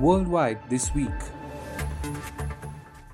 Worldwide this week.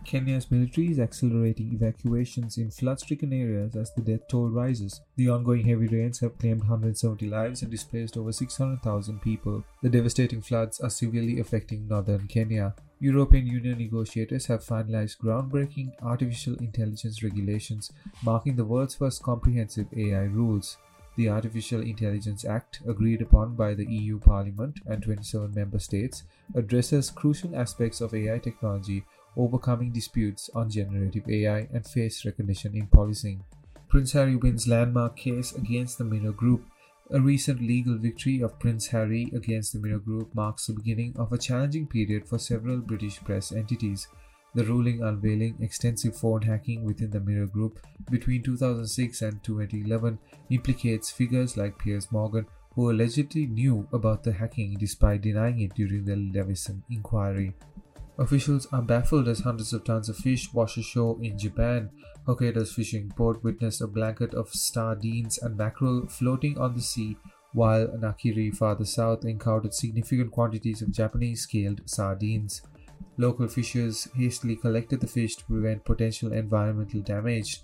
Kenya's military is accelerating evacuations in flood stricken areas as the death toll rises. The ongoing heavy rains have claimed 170 lives and displaced over 600,000 people. The devastating floods are severely affecting northern Kenya. European Union negotiators have finalized groundbreaking artificial intelligence regulations, marking the world's first comprehensive AI rules. The Artificial Intelligence Act, agreed upon by the EU Parliament and 27 member states, addresses crucial aspects of AI technology overcoming disputes on generative AI and face recognition in policing. Prince Harry wins landmark case against the Mirror Group. A recent legal victory of Prince Harry against the Mirror Group marks the beginning of a challenging period for several British press entities. The ruling unveiling extensive phone hacking within the Mirror Group between 2006 and 2011 implicates figures like Piers Morgan, who allegedly knew about the hacking despite denying it during the Leveson inquiry. Officials are baffled as hundreds of tons of fish wash ashore in Japan. Hokkaido's fishing port witnessed a blanket of sardines and mackerel floating on the sea, while Nakiri farther south encountered significant quantities of Japanese scaled sardines. Local fishers hastily collected the fish to prevent potential environmental damage.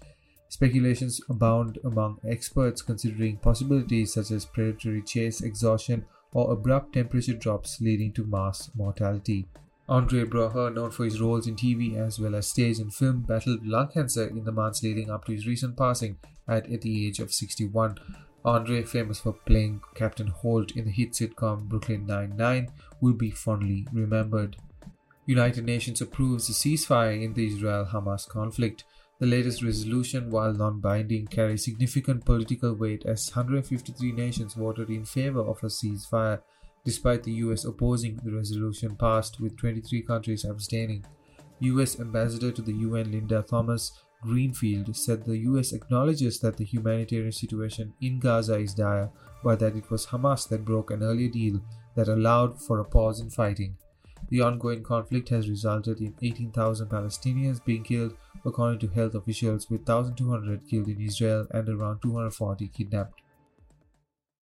Speculations abound among experts considering possibilities such as predatory chase, exhaustion, or abrupt temperature drops leading to mass mortality. Andre Braugher, known for his roles in TV as well as stage and film, battled lung cancer in the months leading up to his recent passing at, at the age of 61. Andre, famous for playing Captain Holt in the hit sitcom Brooklyn Nine-Nine, will be fondly remembered. United Nations approves a ceasefire in the Israel-Hamas conflict. The latest resolution, while non-binding, carries significant political weight as 153 nations voted in favor of a ceasefire despite the US opposing the resolution passed with 23 countries abstaining. US Ambassador to the UN Linda Thomas Greenfield said the US acknowledges that the humanitarian situation in Gaza is dire, but that it was Hamas that broke an earlier deal that allowed for a pause in fighting. The ongoing conflict has resulted in 18,000 Palestinians being killed, according to health officials, with 1,200 killed in Israel and around 240 kidnapped.